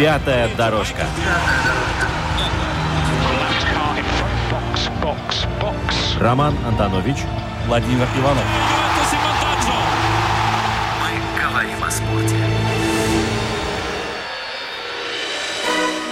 Пятая дорожка. Роман Антонович, Владимир Иванов. Мы говорим о спорте.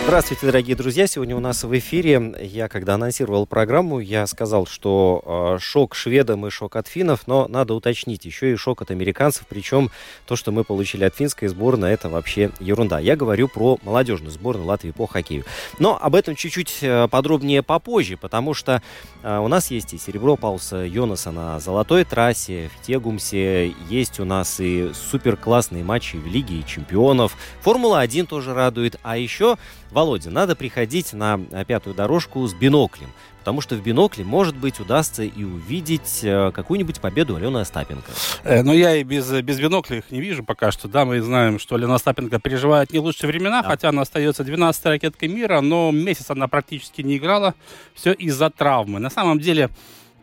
Здравствуйте, дорогие друзья! Сегодня у нас в эфире, я когда анонсировал программу, я сказал, что э, шок шведам и шок от финнов, но надо уточнить, еще и шок от американцев, причем то, что мы получили от финской сборной, это вообще ерунда. Я говорю про молодежную сборную Латвии по хоккею. Но об этом чуть-чуть э, подробнее попозже, потому что э, у нас есть и серебро Пауса Йонаса на золотой трассе, в Тегумсе, есть у нас и супер классные матчи в Лиге чемпионов, Формула-1 тоже радует, а еще Володя, надо приходить на э, пятую дорожку с биноклем, потому что в бинокле, может быть, удастся и увидеть э, какую-нибудь победу Алены Остапенко. Э, но я и без, без бинокля их не вижу пока что. Да, мы знаем, что Лена Остапенко переживает не лучшие времена, Да. хотя она остается 12-й ракеткой мира, но месяц она практически не играла. Все из-за травмы. На самом деле,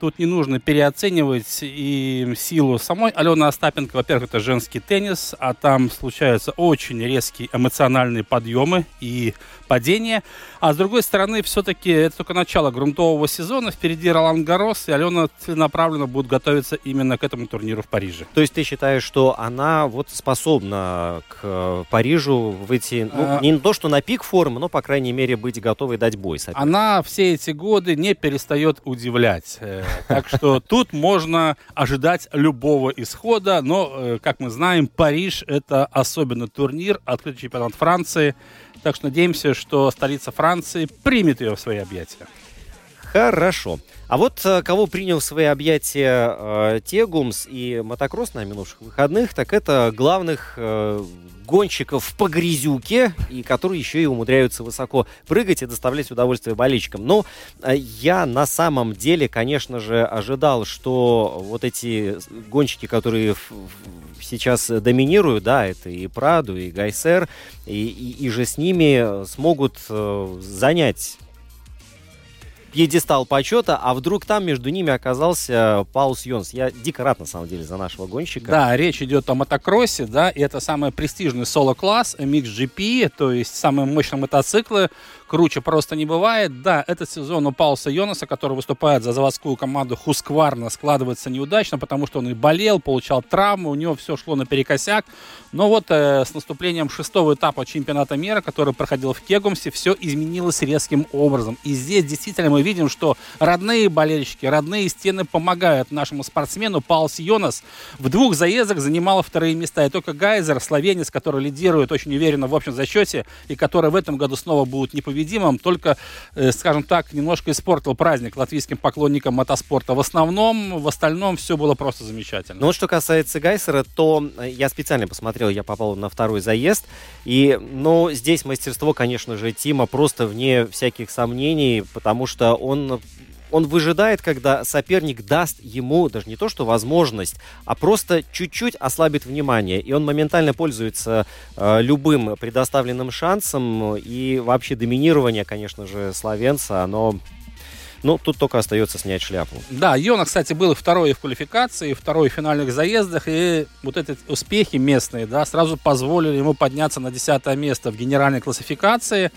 тут не нужно переоценивать и силу самой Алены Остапенко. Во-первых, это женский теннис, а там случаются очень резкие эмоциональные подъемы и падения. А с другой стороны, все-таки это только начало грунтового сезона. Впереди Ролан Гарос, и Алена целенаправленно будет готовиться именно к этому турниру в Париже. То есть ты считаешь, что она вот способна к э, Парижу выйти, ну, А. не то, что на пик формы, но, по крайней мере, быть готовой дать бой сопернику? Она все эти годы не перестает удивлять. Так что тут можно ожидать любого исхода. Но, э, как мы знаем, Париж – это особенно турнир, открытый чемпионат Франции. Так что надеемся, что столица Франции примет ее в свои объятия. Хорошо. А вот э, кого принял в свои объятия э, Тегумс и мотокросс на минувших выходных, так это главных э, гонщиков по грязюке, и которые еще и умудряются высоко прыгать и доставлять удовольствие болельщикам. Но э, я на самом деле, конечно же, ожидал, что вот эти гонщики, которые сейчас доминируют, да, это и Праду, и Гайсер, и, и, и же с ними смогут э, занять пьедестал почета, а вдруг там между ними оказался Паус Йонс. Я дико рад, на самом деле, за нашего гонщика. Да, речь идет о мотокроссе, да, и это самый престижный соло-класс, MXGP, то есть самые мощные мотоциклы, круче просто не бывает. Да, этот сезон у Пауса Йонаса, который выступает за заводскую команду Хускварна, складывается неудачно, потому что он и болел, получал травмы, у него все шло наперекосяк. Но вот э, с наступлением шестого этапа чемпионата мира, который проходил в Кегумсе, все изменилось резким образом. И здесь действительно мы видим, что родные болельщики, родные стены помогают нашему спортсмену. Паус Йонас в двух заездах занимал вторые места. И только Гайзер, словенец, который лидирует очень уверенно в общем зачете, и который в этом году снова будет непобедимым, только, э, скажем так, немножко испортил праздник латвийским поклонникам мотоспорта. В основном, в остальном все было просто замечательно. Но вот что касается Гайсера, то э, я специально посмотрел, я попал на второй заезд. И, ну, здесь мастерство, конечно же, Тима просто вне всяких сомнений, потому что он он выжидает, когда соперник даст ему даже не то что возможность, а просто чуть-чуть ослабит внимание. И он моментально пользуется э, любым предоставленным шансом. И вообще доминирование, конечно же, словенца, оно... Ну, тут только остается снять шляпу. Да, Йона, кстати, был второй в квалификации, второй в финальных заездах, и вот эти успехи местные, да, сразу позволили ему подняться на десятое место в генеральной классификации.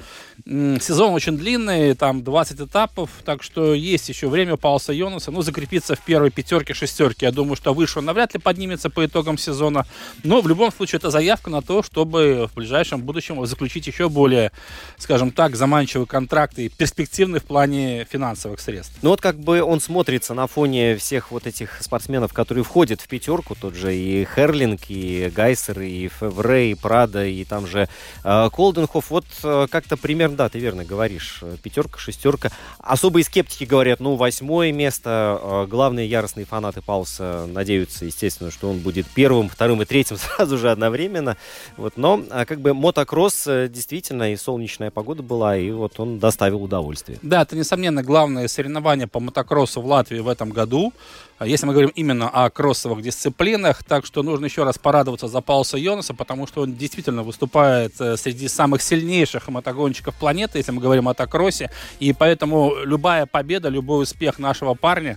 Сезон очень длинный, там 20 этапов, так что есть еще время у Пауса Йонаса, ну, закрепиться в первой пятерке, шестерке. Я думаю, что выше он навряд ли поднимется по итогам сезона, но в любом случае это заявка на то, чтобы в ближайшем будущем заключить еще более, скажем так, заманчивые контракты и перспективные в плане финансовых средств. Ну вот как бы он смотрится на фоне всех вот этих спортсменов, которые входят в пятерку, тот же и Херлинг, и Гайсер, и Февре, и Прада, и там же э, Колденхоф. Вот э, как-то примерно, да, ты верно говоришь, пятерка, шестерка. Особые скептики говорят, ну, восьмое место. Э, главные яростные фанаты Пауса надеются, естественно, что он будет первым, вторым и третьим сразу же одновременно. Вот, но э, как бы мотокросс э, действительно и солнечная погода была, и вот он доставил удовольствие. Да, это, несомненно, главное соревнование по мотокроссу в Латвии в этом году. А если мы говорим именно о кроссовых дисциплинах, так что нужно еще раз порадоваться за Пауса Йонаса, потому что он действительно выступает э, среди самых сильнейших мотогонщиков планеты, если мы говорим о мотокроссе, и поэтому любая победа, любой успех нашего парня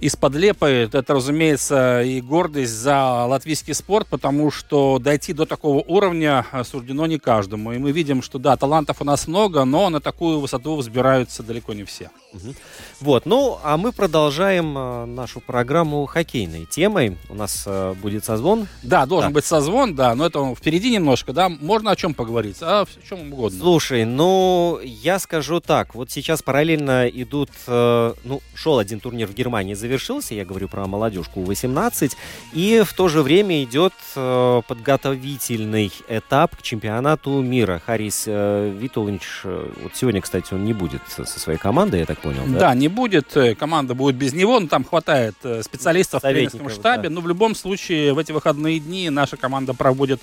из-под лепы. Это, разумеется, и гордость за латвийский спорт, потому что дойти до такого уровня суждено не каждому. И мы видим, что да, талантов у нас много, но на такую высоту взбираются далеко не все. Угу. Вот, ну, а мы продолжаем э, нашу программу хоккейной темой. У нас э, будет созвон. Да, должен да. быть созвон, да, но это впереди немножко, да. Можно о чем поговорить? А, о чем угодно. Слушай, ну, я скажу так. Вот сейчас параллельно идут, э, ну, шел один турнир в Германии, завершился, я говорю про молодежку У-18, и в то же время идет э, подготовительный этап к чемпионату мира. Харис э, Витулинч, э, вот сегодня, кстати, он не будет со своей командой, я так понял, да? Да, не будет, команда будет без него, но там хватает специалистов в тренерском штабе, да. но в любом случае в эти выходные дни наша команда проводит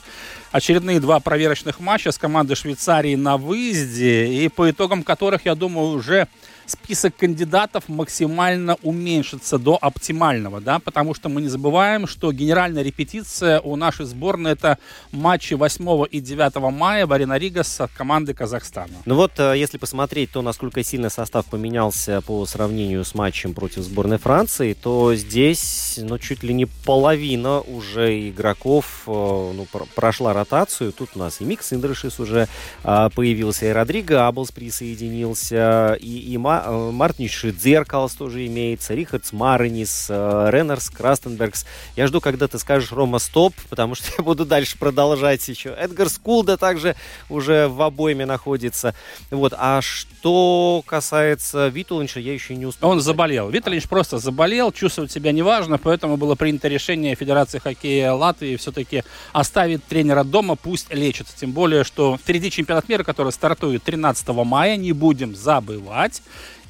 очередные два проверочных матча с командой Швейцарии на выезде, и по итогам которых, я думаю, уже список кандидатов максимально уменьшится до оптимального, да, потому что мы не забываем, что генеральная репетиция у нашей сборной это матчи 8 и 9 мая в Арена Рига с командой Казахстана. Ну вот, э, если посмотреть то, насколько сильно состав поменялся по сравнению с матчем против сборной Франции, то здесь, ну, чуть ли не половина уже игроков э, ну, прошла ротацию. Тут у нас и Микс Индрашис уже а, появился, и Родриго Аблс присоединился, и, и Ма Ма, Мартин Шидзеркалс тоже имеется, Рихардс Маринис, э, Реннерс, Крастенбергс. Я жду, когда ты скажешь Рома стоп, потому что я буду дальше продолжать еще. Эдгар Скулда также уже в обойме находится. Вот. А что касается Витулинча, я еще не успел. Он заболел. Витулинч просто заболел, чувствовать себя неважно, поэтому было принято решение Федерации хоккея Латвии все-таки оставить тренера дома, пусть лечится. Тем более, что впереди чемпионат мира, который стартует 13 мая, не будем забывать.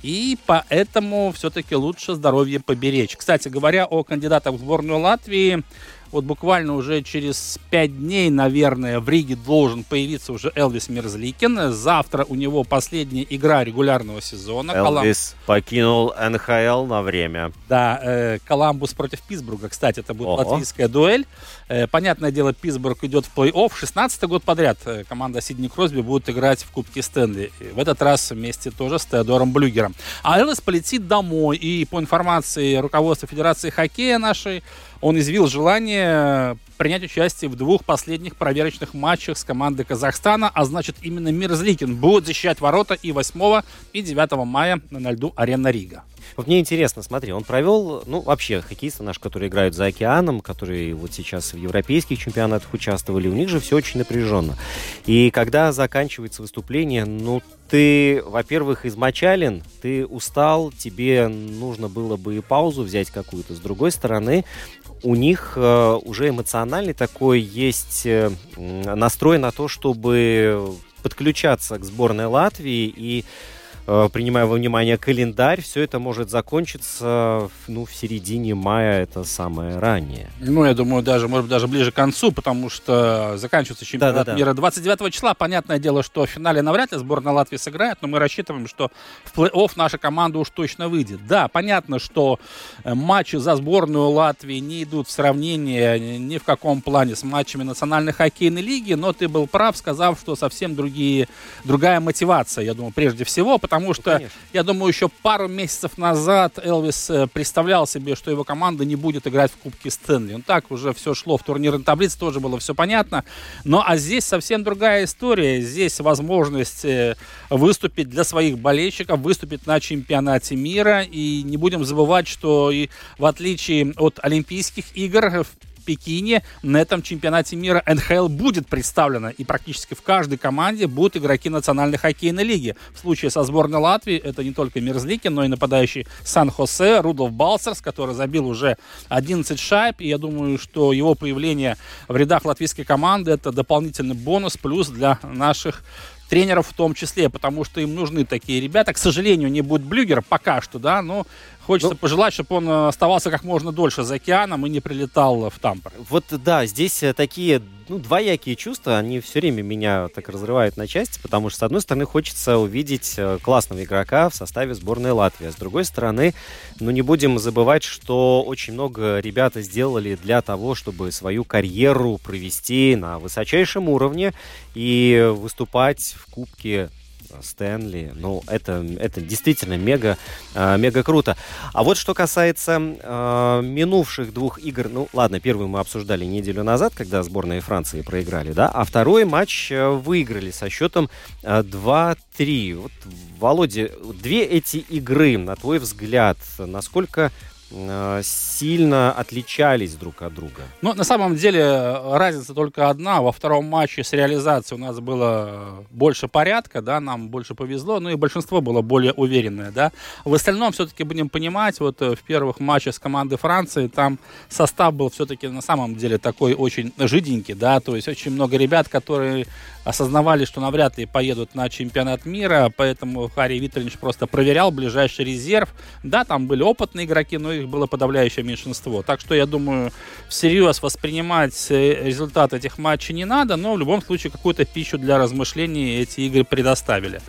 И поэтому все-таки лучше здоровье поберечь. Кстати говоря, о кандидатах в сборную Латвии, вот буквально уже через пять дней, наверное, в Риге должен появиться уже Элвис Мерзликин. Завтра у него последняя игра регулярного сезона. Элвис Колам... покинул НХЛ на время. Да, э, Коламбус против Питтсбурга. Кстати, это будет Ого. латвийская дуэль. Э, понятное дело, Питтсбург идет в плей-офф. 16 год подряд э, команда Сидни Кросби будет играть в Кубке Стэнли. В этот раз вместе тоже с Теодором Блюгером. А Элвис полетит домой. И по информации руководства Федерации хоккея нашей, он изъявил желание принять участие в двух последних проверочных матчах с командой Казахстана, а значит именно Мирзликин будет защищать ворота и 8 и 9 мая на льду Арена Рига. Вот мне интересно, смотри, он провел, ну, вообще, хоккеисты наши, которые играют за океаном, которые вот сейчас в европейских чемпионатах участвовали, у них же все очень напряженно. И когда заканчивается выступление, ну, ты, во-первых, измочален, ты устал, тебе нужно было бы и паузу взять какую-то. С другой стороны, у них э, уже эмоциональный такой есть э, настрой на то, чтобы подключаться к сборной Латвии и принимая во внимание календарь, все это может закончиться ну, в середине мая, это самое раннее. Ну, я думаю, даже, может быть, даже ближе к концу, потому что заканчивается чемпионат да, да, да. мира 29 числа. Понятное дело, что в финале навряд ли сборная Латвии сыграет, но мы рассчитываем, что в плей-офф наша команда уж точно выйдет. Да, понятно, что э, матчи за сборную Латвии не идут в сравнение ни в каком плане с матчами национальной хоккейной лиги, но ты был прав, сказав, что совсем другие, другая мотивация, я думаю, прежде всего, потому потому что, ну, я думаю, еще пару месяцев назад Элвис э, представлял себе, что его команда не будет играть в Кубке Стэнли. Он так уже все шло в турнирной таблице, тоже было все понятно. Но а здесь совсем другая история. Здесь возможность э, выступить для своих болельщиков, выступить на чемпионате мира. И не будем забывать, что и в отличие от Олимпийских игр, Пекине на этом чемпионате мира НХЛ будет представлена. И практически в каждой команде будут игроки национальной хоккейной лиги. В случае со сборной Латвии это не только Мерзликин, но и нападающий Сан-Хосе, Рудolf Балсерс, который забил уже 11 шайб. И я думаю, что его появление в рядах латвийской команды это дополнительный бонус, плюс для наших тренеров в том числе, потому что им нужны такие ребята. К сожалению, не будет Блюгера пока что, да, но Хочется ну, пожелать, чтобы он э, оставался как можно дольше за океаном и не прилетал в Тампер. Вот да, здесь э, такие ну, двоякие чувства, они все время меня так разрывают на части, потому что, с одной стороны, хочется увидеть э, классного игрока в составе сборной Латвии, а с другой стороны, ну, не будем забывать, что очень много ребята сделали для того, чтобы свою карьеру провести на высочайшем уровне и выступать в Кубке Стэнли. Ну, это, это действительно мега, э, мега круто. А вот что касается э, минувших двух игр, ну, ладно, первый мы обсуждали неделю назад, когда сборная Франции проиграли, да, а второй матч э, выиграли со счетом э, 2-3. Вот, Володя, две эти игры, на твой взгляд, насколько Э, сильно отличались друг от друга? Ну, на самом деле, разница только одна. Во втором матче с реализацией у нас было больше порядка, да, нам больше повезло, ну и большинство было более уверенное, да. В остальном все-таки будем понимать, вот э, в первых матчах с командой Франции там состав был все-таки на самом деле такой очень жиденький, да, то есть очень много ребят, которые осознавали, что навряд ли поедут на чемпионат мира, поэтому Харри Витальевич просто проверял ближайший резерв. Да, там были опытные игроки, но их было подавляющее меньшинство. Так что я думаю, всерьез воспринимать э, результат этих матчей не надо, но в любом случае какую-то пищу для размышлений эти игры предоставили.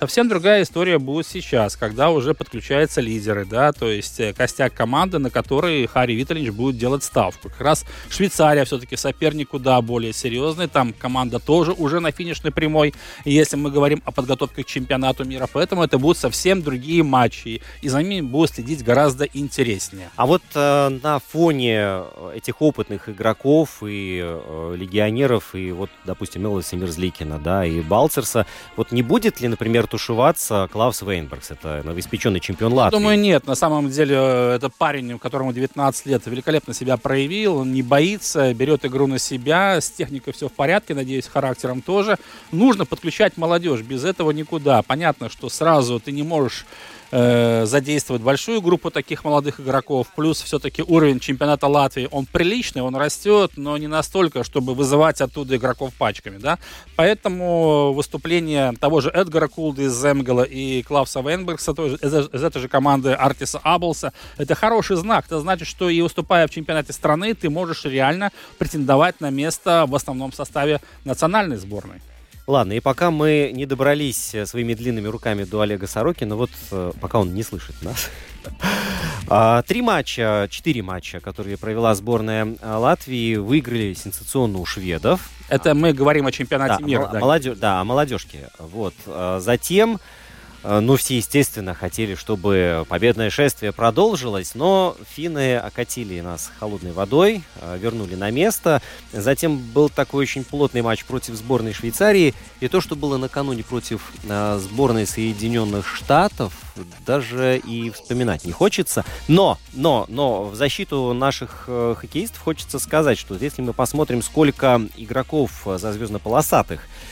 Совсем другая история будет сейчас, когда уже подключаются лидеры, да, то есть э, костяк команды, на который Харри Виталич будет делать ставку. Как раз Швейцария все-таки соперник куда более серьезный, там команда тоже уже на финишной прямой, если мы говорим о подготовке к чемпионату мира, поэтому это будут совсем другие матчи, и за ними будут следить гораздо интереснее. А вот э, на фоне этих опытных игроков и э, легионеров, и вот, допустим, Мелоса Мерзликина, да, и Балцерса, вот не будет ли, например, тушеваться Клаус Вейнбергс. Это новоиспеченный чемпион Латвии. Думаю, нет. На самом деле, э, это парень, которому 19 лет, великолепно себя проявил. Он не боится, берет игру на себя. С техникой все в порядке, надеюсь, характером тоже. Нужно подключать молодежь. Без этого никуда. Понятно, что сразу ты не можешь э, задействовать большую группу таких молодых игроков. Плюс все-таки уровень чемпионата Латвии, он приличный, он растет, но не настолько, чтобы вызывать оттуда игроков пачками. Да? Поэтому выступление того же Эдгара Кулда из Земгела и Клауса Вейнбергса из, из этой же команды Артиса Аблса, это хороший знак. Это значит, что и выступая в чемпионате страны, ты можешь реально претендовать на место в основном составе национальной сборной. Ладно, и пока мы не добрались э, своими длинными руками до Олега Сорокина, вот э, пока он не слышит нас, а, Три матча, четыре матча, которые провела сборная э, Латвии, выиграли сенсационно у шведов. Это мы говорим о чемпионате да, мира. Да, молодежь, да, о молодежке. Вот. Затем ну, все, естественно, хотели, чтобы победное шествие продолжилось, но финны окатили нас холодной водой, э, вернули на место. Затем был такой очень плотный матч против сборной Швейцарии. И то, что было накануне против э, сборной Соединенных Штатов, даже и вспоминать не хочется. Но, но, но в защиту наших хоккеистов хочется сказать, что если мы посмотрим, сколько игроков за звездно-полосатых Э,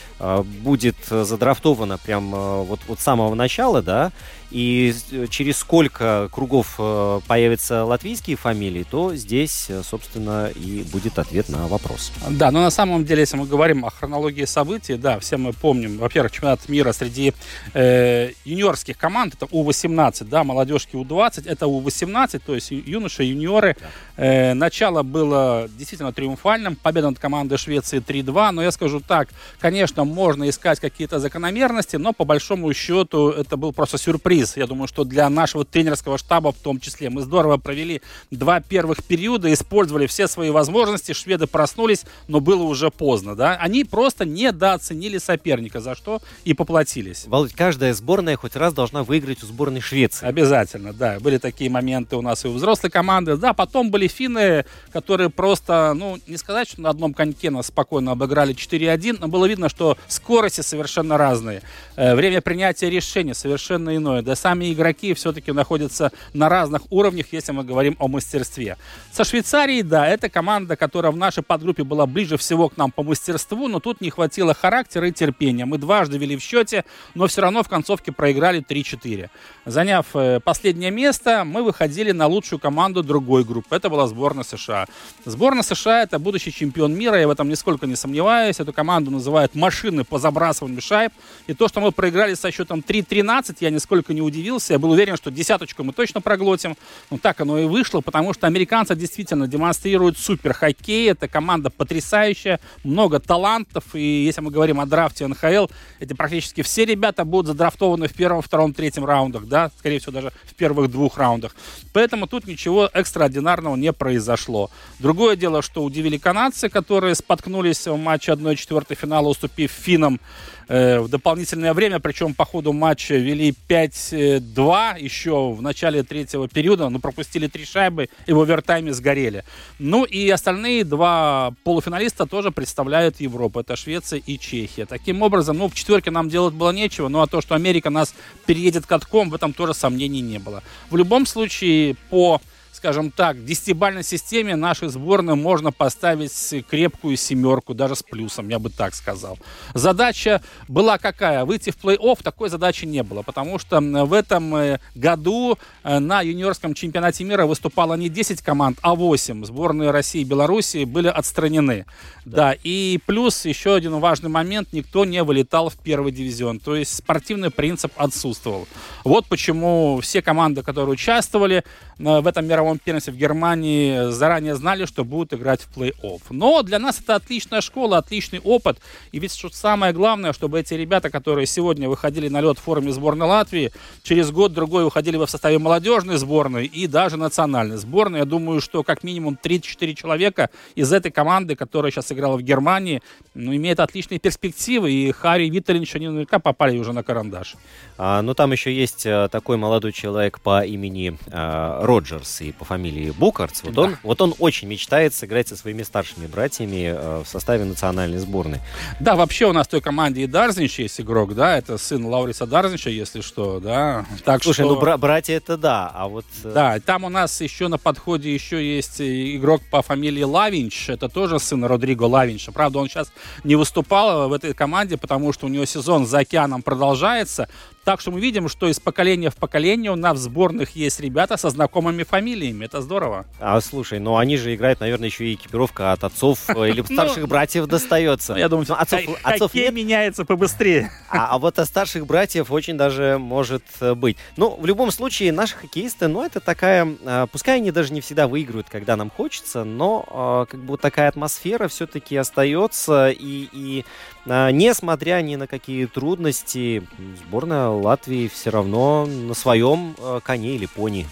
будет задрафтовано прям э, вот, вот с самого начала, да, и через сколько кругов э, появятся латвийские фамилии, то здесь, собственно, и будет ответ на вопрос. Да, но на самом деле, если мы говорим о хронологии событий, да, все мы помним, во-первых, чемпионат мира среди э, юниорских команд, это У-18, да, молодежки У-20, это У-18, то есть юноши, юниоры. Да. Э, начало было действительно триумфальным, победа над командой Швеции 3-2, но я скажу так, конечно, можно искать какие-то закономерности, но по большому счету это был просто сюрприз. Я думаю, что для нашего тренерского штаба в том числе. Мы здорово провели два первых периода, использовали все свои возможности, шведы проснулись, но было уже поздно. Да? Они просто недооценили соперника, за что и поплатились. Володь, каждая сборная хоть раз должна выиграть у сборной Швеции. Обязательно, да. Были такие моменты у нас и у взрослой команды. Да, потом были финны, которые просто, ну, не сказать, что на одном коньке нас спокойно обыграли 4-1, но было видно, что скорости совершенно разные. Э, время принятия решения совершенно иное. Команды. Сами игроки все-таки находятся на разных уровнях, если мы говорим о мастерстве. Со Швейцарией, да, это команда, которая в нашей подгруппе была ближе всего к нам по мастерству, но тут не хватило характера и терпения. Мы дважды вели в счете, но все равно в концовке проиграли 3-4. Заняв э, последнее место, мы выходили на лучшую команду другой группы. Это была сборная США. Сборная США это будущий чемпион мира, я в этом нисколько не сомневаюсь. Эту команду называют машины по забрасыванию шайб. И то, что мы проиграли со счетом 3-13, я нисколько не удивился. Я был уверен, что десяточку мы точно проглотим. Но так оно и вышло, потому что американцы действительно демонстрируют супер хоккей. Это команда потрясающая, много талантов. И если мы говорим о драфте НХЛ, эти практически все ребята будут задрафтованы в первом, втором, третьем раундах, да, скорее всего, даже в первых двух раундах. Поэтому тут ничего экстраординарного не произошло. Другое дело, что удивили канадцы, которые споткнулись в матче 1-4 финала, уступив финнам Э, в дополнительное время, причем по ходу матча вели 5-2 еще в начале третьего периода, но пропустили три шайбы и в овертайме сгорели. Ну и остальные два полуфиналиста тоже представляют Европу. Это Швеция и Чехия. Таким образом, ну, в четверке нам делать было нечего, ну а то, что Америка нас переедет катком, в этом тоже сомнений не было. В любом случае, по скажем так, десятибальной системе нашей сборной можно поставить крепкую семерку, даже с плюсом, я бы так сказал. Задача была какая? Выйти в плей-офф, такой задачи не было, потому что в этом э, году э, на юниорском чемпионате мира выступало не 10 команд, а 8. Сборные России и Беларуси были отстранены. Да. да, и плюс еще один важный момент, никто не вылетал в первый дивизион, то есть спортивный принцип отсутствовал. Вот почему все команды, которые участвовали э, в этом мировом первенстве в Германии заранее знали, что будут играть в плей-офф. Но для нас это отличная школа, отличный опыт. И ведь что самое главное, чтобы эти ребята, которые сегодня выходили на лед в форме сборной Латвии, через год-другой выходили бы в составе молодежной сборной и даже национальной сборной. Я думаю, что как минимум 3-4 человека из этой команды, которая сейчас играла в Германии, ну, имеет отличные перспективы. И Харри и они наверняка попали уже на карандаш. А, ну, там еще есть а, такой молодой человек по имени а, Роджерс и по фамилии Букарц. Вот, да. он, вот он очень мечтает сыграть со своими старшими братьями а, в составе национальной сборной. Да, вообще у нас в той команде и Дарзнич есть игрок, да, это сын Лауриса Дарзнича, если что, да. Так Слушай, что... ну бра- братья это да, а вот... Э, да, там у нас еще на подходе еще есть игрок по фамилии Лавинч, это тоже сын Родриго Лавинча. Правда, он сейчас не выступал в этой команде, потому что у него сезон за океаном продолжается, так что мы видим, что из поколения в поколение у нас в сборных есть ребята со знакомыми фамилиями. Это здорово. А слушай, ну они же играют, наверное, еще и экипировка от отцов э, или ну, старших братьев достается. Я думаю, отцов, отцов меняется побыстрее. А, а вот от старших братьев очень даже может э, быть. Ну, в любом случае, наши хоккеисты, ну, это такая, э, пускай они даже не всегда выигрывают, когда нам хочется, но как бы такая атмосфера все-таки остается, и, и несмотря ни на какие трудности, сборная Латвии все равно на своем э, коне или пони.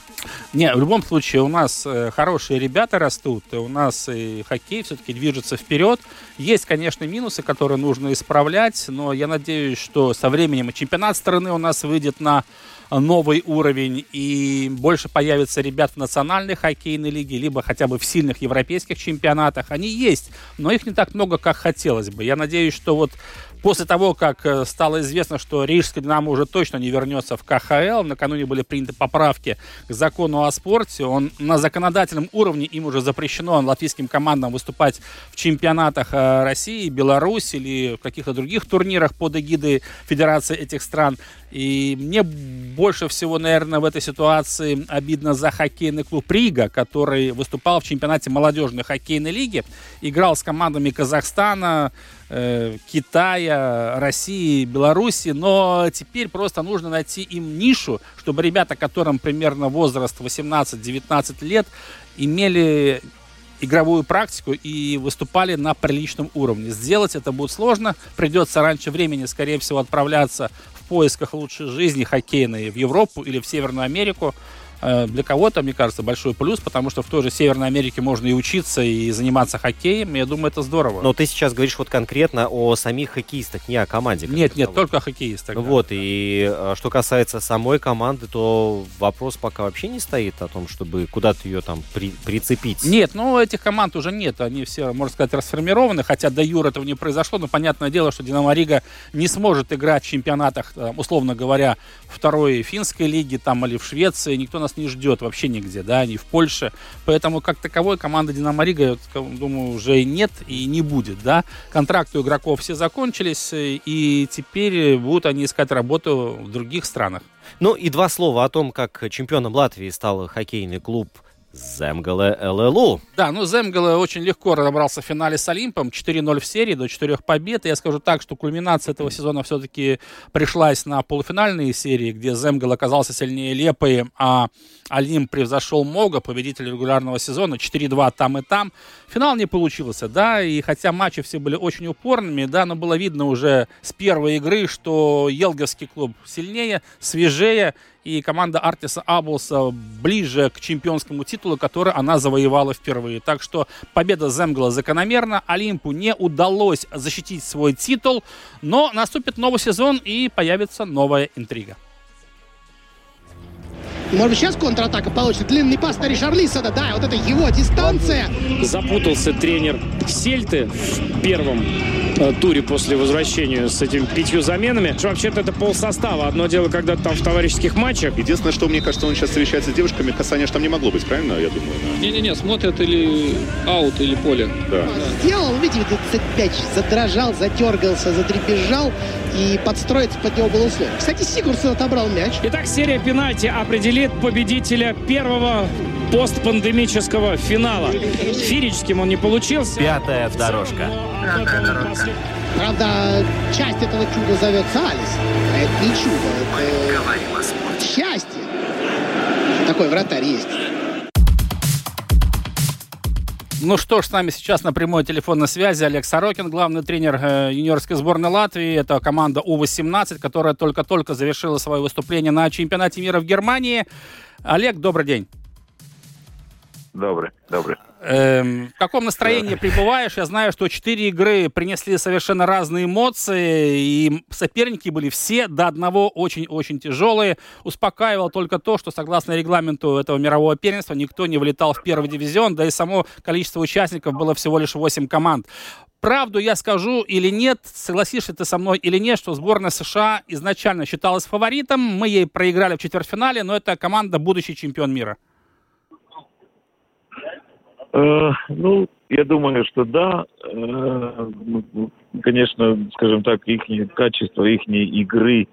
Не, в любом случае у нас э, хорошие ребята растут, и у нас и хоккей все-таки движется вперед. Есть, конечно, минусы, которые нужно исправлять, но я надеюсь, что со временем чемпионат страны у нас выйдет на новый уровень, и больше появится ребят в национальной хоккейной лиге, либо хотя бы в сильных европейских чемпионатах. Они есть, но их не так много, как хотелось бы. Я надеюсь, что вот После того, как э, стало известно, что Рижская «Динамо» уже точно не вернется в КХЛ, накануне были приняты поправки к закону о спорте, он на законодательном уровне, им уже запрещено латвийским командам выступать в чемпионатах э, России, Беларуси или в каких-то других турнирах под эгидой Федерации этих стран. И мне больше всего, наверное, в этой ситуации обидно за хоккейный клуб Рига, который выступал в чемпионате молодежной хоккейной лиги, играл с командами Казахстана, э, Китая, России, Беларуси, но теперь просто нужно найти им нишу, чтобы ребята, которым примерно возраст 18-19 лет, имели игровую практику и выступали на приличном уровне. Сделать это будет сложно, придется раньше времени, скорее всего, отправляться поисках лучшей жизни хоккейной в Европу или в Северную Америку. Э, для кого-то, мне кажется, большой плюс, потому что в той же Северной Америке можно и учиться, и заниматься хоккеем. Я думаю, это здорово. Но ты сейчас говоришь вот конкретно о самих хоккеистах, не о команде. Нет, нет, только о хоккеистах. Да. Вот, и э, что касается самой команды, то вопрос пока вообще не стоит о том, чтобы куда-то ее там при, прицепить. Нет, ну этих команд уже нет, они все, можно сказать, расформированы, хотя до Юр этого не произошло, но понятное дело, что Динамо Рига не сможет играть в чемпионатах, условно говоря, второй финской лиги там или в Швеции, никто нас не ждет вообще нигде, да, ни в Польше, поэтому как таковой команды Динамо Рига, я думаю, уже нет и не будет, да. Контракты у игроков все закончились, и теперь будут они искать работу в других странах. Ну и два слова о том, как чемпионом Латвии стал хоккейный клуб Земгале ЛЛУ. Да, ну Земгале очень легко разобрался в финале с Олимпом. 4-0 в серии, до 4 побед. Я скажу так, что кульминация этого сезона все-таки пришлась на полуфинальные серии, где Земгал оказался сильнее Лепы, а Олимп превзошел Мога, победитель регулярного сезона. 4-2 там и там. Финал не получился, да, и хотя матчи все были очень упорными, да, но было видно уже с первой игры, что Елговский клуб сильнее, свежее, и команда Артиса Аблса ближе к чемпионскому титулу, который она завоевала впервые. Так что победа Земгла закономерна. Олимпу не удалось защитить свой титул, но наступит новый сезон и появится новая интрига. Может быть, сейчас контратака получит. Длинный пас на Ришарлисона. Да, вот это его дистанция. Запутался тренер Сельты в первом э, туре после возвращения с этими пятью заменами. Вообще-то это пол состава. Одно дело, когда там в товарищеских матчах. Единственное, что мне кажется, он сейчас встречается с девушками, касания же там не могло быть, правильно, я думаю? Не-не-не, смотрят или аут, или поле. Да. Сделал, видите, мяч задрожал, затергался, затрепежал и подстроиться под него было условие. Кстати, Сигурсон отобрал мяч. Итак, серия пенальти определит победителя первого постпандемического финала. Фирическим он не получился. Пятая дорожка. Пятая дорожка. Правда, часть этого чуда зовется Алис. А это не чудо, это счастье. Такой вратарь есть. Ну что ж, с нами сейчас на прямой телефонной связи Олег Сорокин, главный тренер э, юниорской сборной Латвии. Это команда У-18, которая только-только завершила свое выступление на чемпионате мира в Германии. Олег, добрый день. Добрый, добрый. Эм, в каком настроении пребываешь? Я знаю, что четыре игры принесли совершенно разные эмоции, и соперники были все до одного очень-очень тяжелые. Успокаивал только то, что согласно регламенту этого мирового первенства никто не вылетал в первый дивизион, да и само количество участников было всего лишь 8 команд. Правду я скажу или нет, согласишься ты со мной или нет, что сборная США изначально считалась фаворитом, мы ей проиграли в четвертьфинале, но это команда будущий чемпион мира. Э, ну, я думаю, что да. Э, конечно, скажем так, их качество, их игры,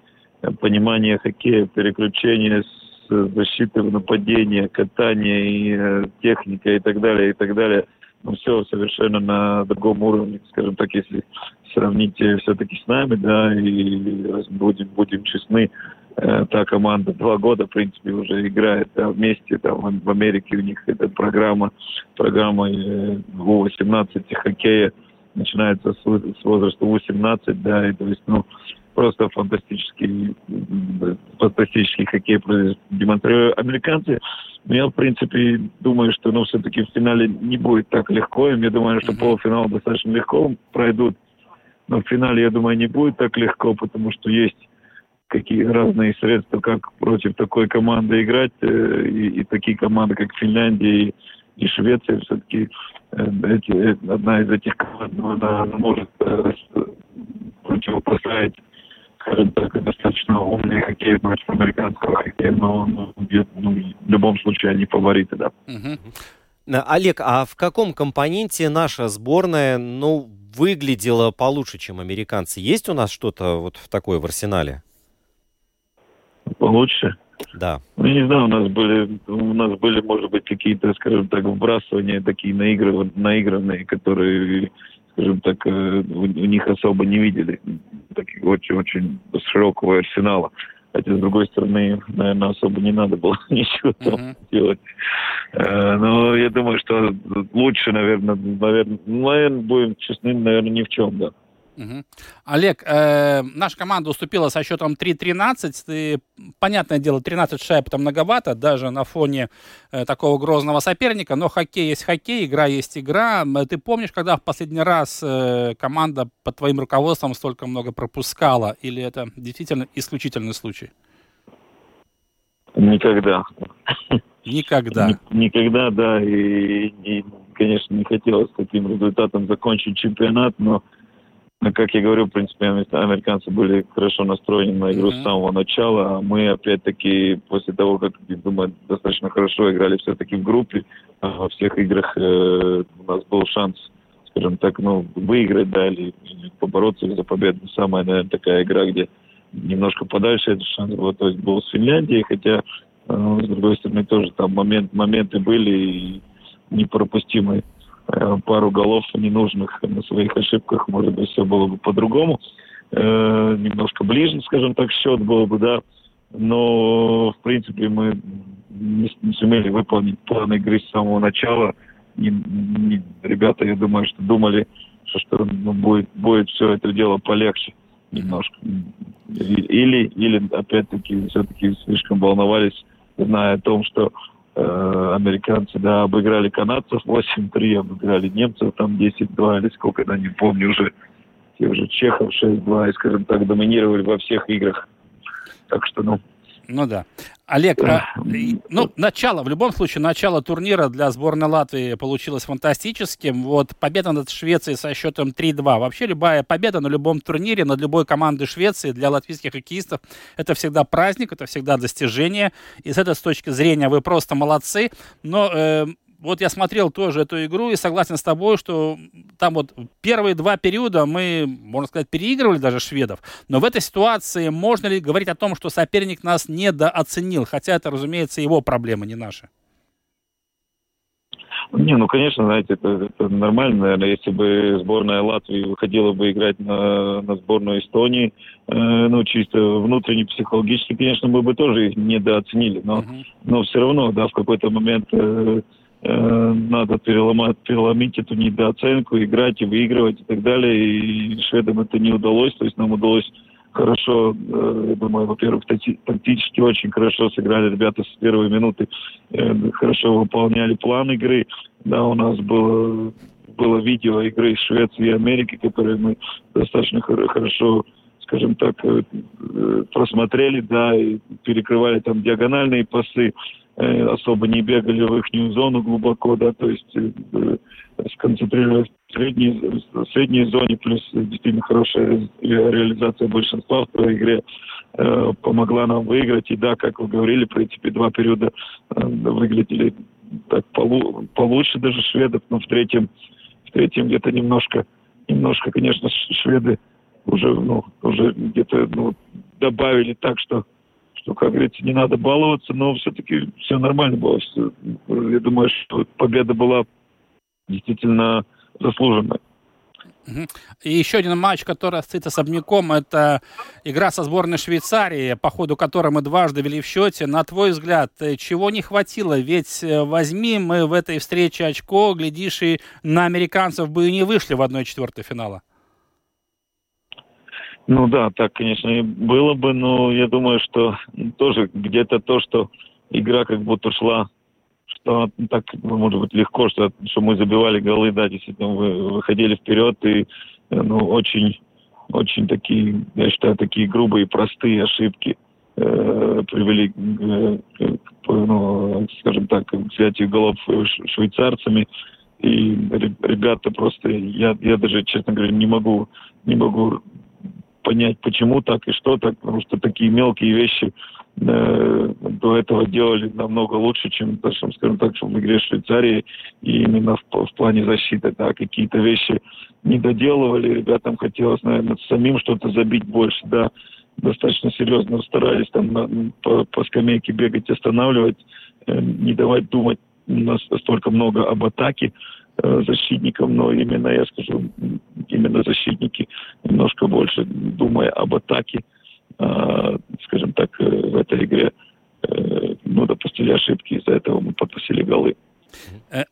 понимание хоккея, переключение с защиты в нападение, катание и э, техника и так далее, и так далее. Ну, все совершенно на другом уровне, скажем так, если сравнить все-таки с нами, да, и будем, будем честны, Э, та команда два года, в принципе, уже играет да, вместе. Там в Америке у них эта программа, программа э, У-18 хоккея начинается с, с возраста У-17, да, и то есть, ну, просто фантастический, фантастический хоккей демонстрируют американцы. Но я, в принципе, думаю, что, ну, все-таки в финале не будет так легко. И я думаю, что полуфинал достаточно легко пройдут. Но в финале, я думаю, не будет так легко, потому что есть какие разные средства, как против такой команды играть. Э, и, и такие команды, как Финляндия и, и Швеция, все-таки э, эти, э, одна из этих команд ну, она, может противопоставить скажем так, достаточно умный хоккей против американского хоккея, но ну, ну, в любом случае они фавориты, да. Олег, а в каком компоненте наша сборная, ну, выглядела получше, чем американцы? Есть у нас что-то вот такое в арсенале? Получше. Да. Ну, не знаю, у нас были, у нас были, может быть, какие-то, скажем так, вбрасывания такие наигрыванные, наигранные, которые, скажем так, э, у, у них особо не видели. Таких очень-очень широкого арсенала. Хотя, с другой стороны, наверное, особо не надо было ничего там uh-huh. делать. Э, но я думаю, что лучше, наверное, наверное, наверное, будем честны, наверное, ни в чем, да. Угу. Олег, э, наша команда уступила со счетом 3-13. Ты, понятное дело, 13 шайб это многовато, даже на фоне э, такого грозного соперника, но хоккей есть хоккей, игра есть игра. Ты помнишь, когда в последний раз э, команда под твоим руководством столько много пропускала? Или это действительно исключительный случай? Никогда. Никогда. Никогда, да. И, и, конечно, не хотелось таким результатом закончить чемпионат, но ну, как я говорю, в принципе, американцы были хорошо настроены на игру mm-hmm. с самого начала. А мы, опять-таки, после того, как, я думаю, достаточно хорошо играли все-таки в группе, а во всех играх э, у нас был шанс, скажем так, ну, выиграть, да, или, или побороться за победу. Самая, наверное, такая игра, где немножко подальше этот шанс был, то есть был с Финляндией, хотя, э, с другой стороны, тоже там момент, моменты были и непропустимые. Э, пару голов ненужных на своих ошибках, может быть, все было бы по-другому. Э, немножко ближе, скажем так, счет был бы, да. Но, в принципе, мы не, сумели выполнить план игры с самого начала. Не, не, ребята, я думаю, что думали, что, что ну, будет, будет все это дело полегче немножко. Или, или опять-таки, все-таки слишком волновались, зная о том, что американцы, да, обыграли канадцев 8-3, обыграли немцев там 10-2 или сколько, да, не помню уже. Те уже чехов 6-2 и, скажем так, доминировали во всех играх. Так что, ну, ну да. Олег, а, ну, начало, в любом случае, начало турнира для сборной Латвии получилось фантастическим. Вот победа над Швецией со счетом 3-2. Вообще любая победа на любом турнире, над любой командой Швеции для латвийских хоккеистов это всегда праздник, это всегда достижение. И с этой с точки зрения вы просто молодцы. Но э, вот я смотрел тоже эту игру и согласен с тобой, что там вот первые два периода мы, можно сказать, переигрывали даже шведов. Но в этой ситуации можно ли говорить о том, что соперник нас недооценил? Хотя это, разумеется, его проблема, не наша. Не, ну, конечно, знаете, это, это нормально, наверное, если бы сборная Латвии выходила бы играть на, на сборную Эстонии, э, ну, чисто внутренне, психологически, конечно, мы бы тоже их недооценили, но, uh-huh. но все равно, да, в какой-то момент э, надо переломать, переломить эту недооценку, играть и выигрывать и так далее. И шведам это не удалось. То есть нам удалось хорошо, э, я думаю, во-первых, тактически очень хорошо сыграли ребята с первой минуты, э, хорошо выполняли план игры. Да, у нас было, было видео игры Швеции и Америки, которые мы достаточно хорошо скажем так, просмотрели, да, и перекрывали там диагональные пасы, Э, особо не бегали в их зону глубоко, да, то есть э, э, сконцентрировались в средней, в средней зоне, плюс действительно хорошая реализация большинства в той игре э, помогла нам выиграть. И да, как вы говорили, в принципе, два периода э, выглядели так полу, получше даже шведов, но в третьем, в третьем где-то немножко, немножко, конечно, шведы уже, ну, уже где-то ну, добавили так, что что, как говорится, не надо баловаться, но все-таки все нормально было. Я думаю, что победа была действительно заслуженная. И еще один матч, который стоит особняком, это игра со сборной Швейцарии, по ходу которой мы дважды вели в счете. На твой взгляд, чего не хватило? Ведь э, возьми мы в этой встрече очко, глядишь, и на американцев бы и не вышли в 1-4 финала. Ну да, так, конечно, и было бы, но я думаю, что тоже где-то то, что игра как будто шла, что так, может быть, легко, что, что мы забивали голы, да, действительно, вы, выходили вперед и, ну, очень, очень такие, я считаю, такие грубые, простые ошибки э, привели, э, к, ну, скажем так, к взятию голов швейцарцами. И ребята просто, я, я даже, честно говоря, не могу, не могу понять, почему так и что так, потому что такие мелкие вещи э, до этого делали намного лучше, чем, даже, скажем так, в игре Швейцарии, и именно в, в плане защиты, да, какие-то вещи не доделывали, ребятам хотелось, наверное, самим что-то забить больше, да, достаточно серьезно старались там на, по, по скамейке бегать, останавливать, э, не давать думать настолько много об атаке, Э, защитникам, но именно, я скажу, именно защитники немножко больше, думая об атаке, э, скажем так, э, в этой игре, ну, допустили ошибки, из-за этого мы подпустили голы.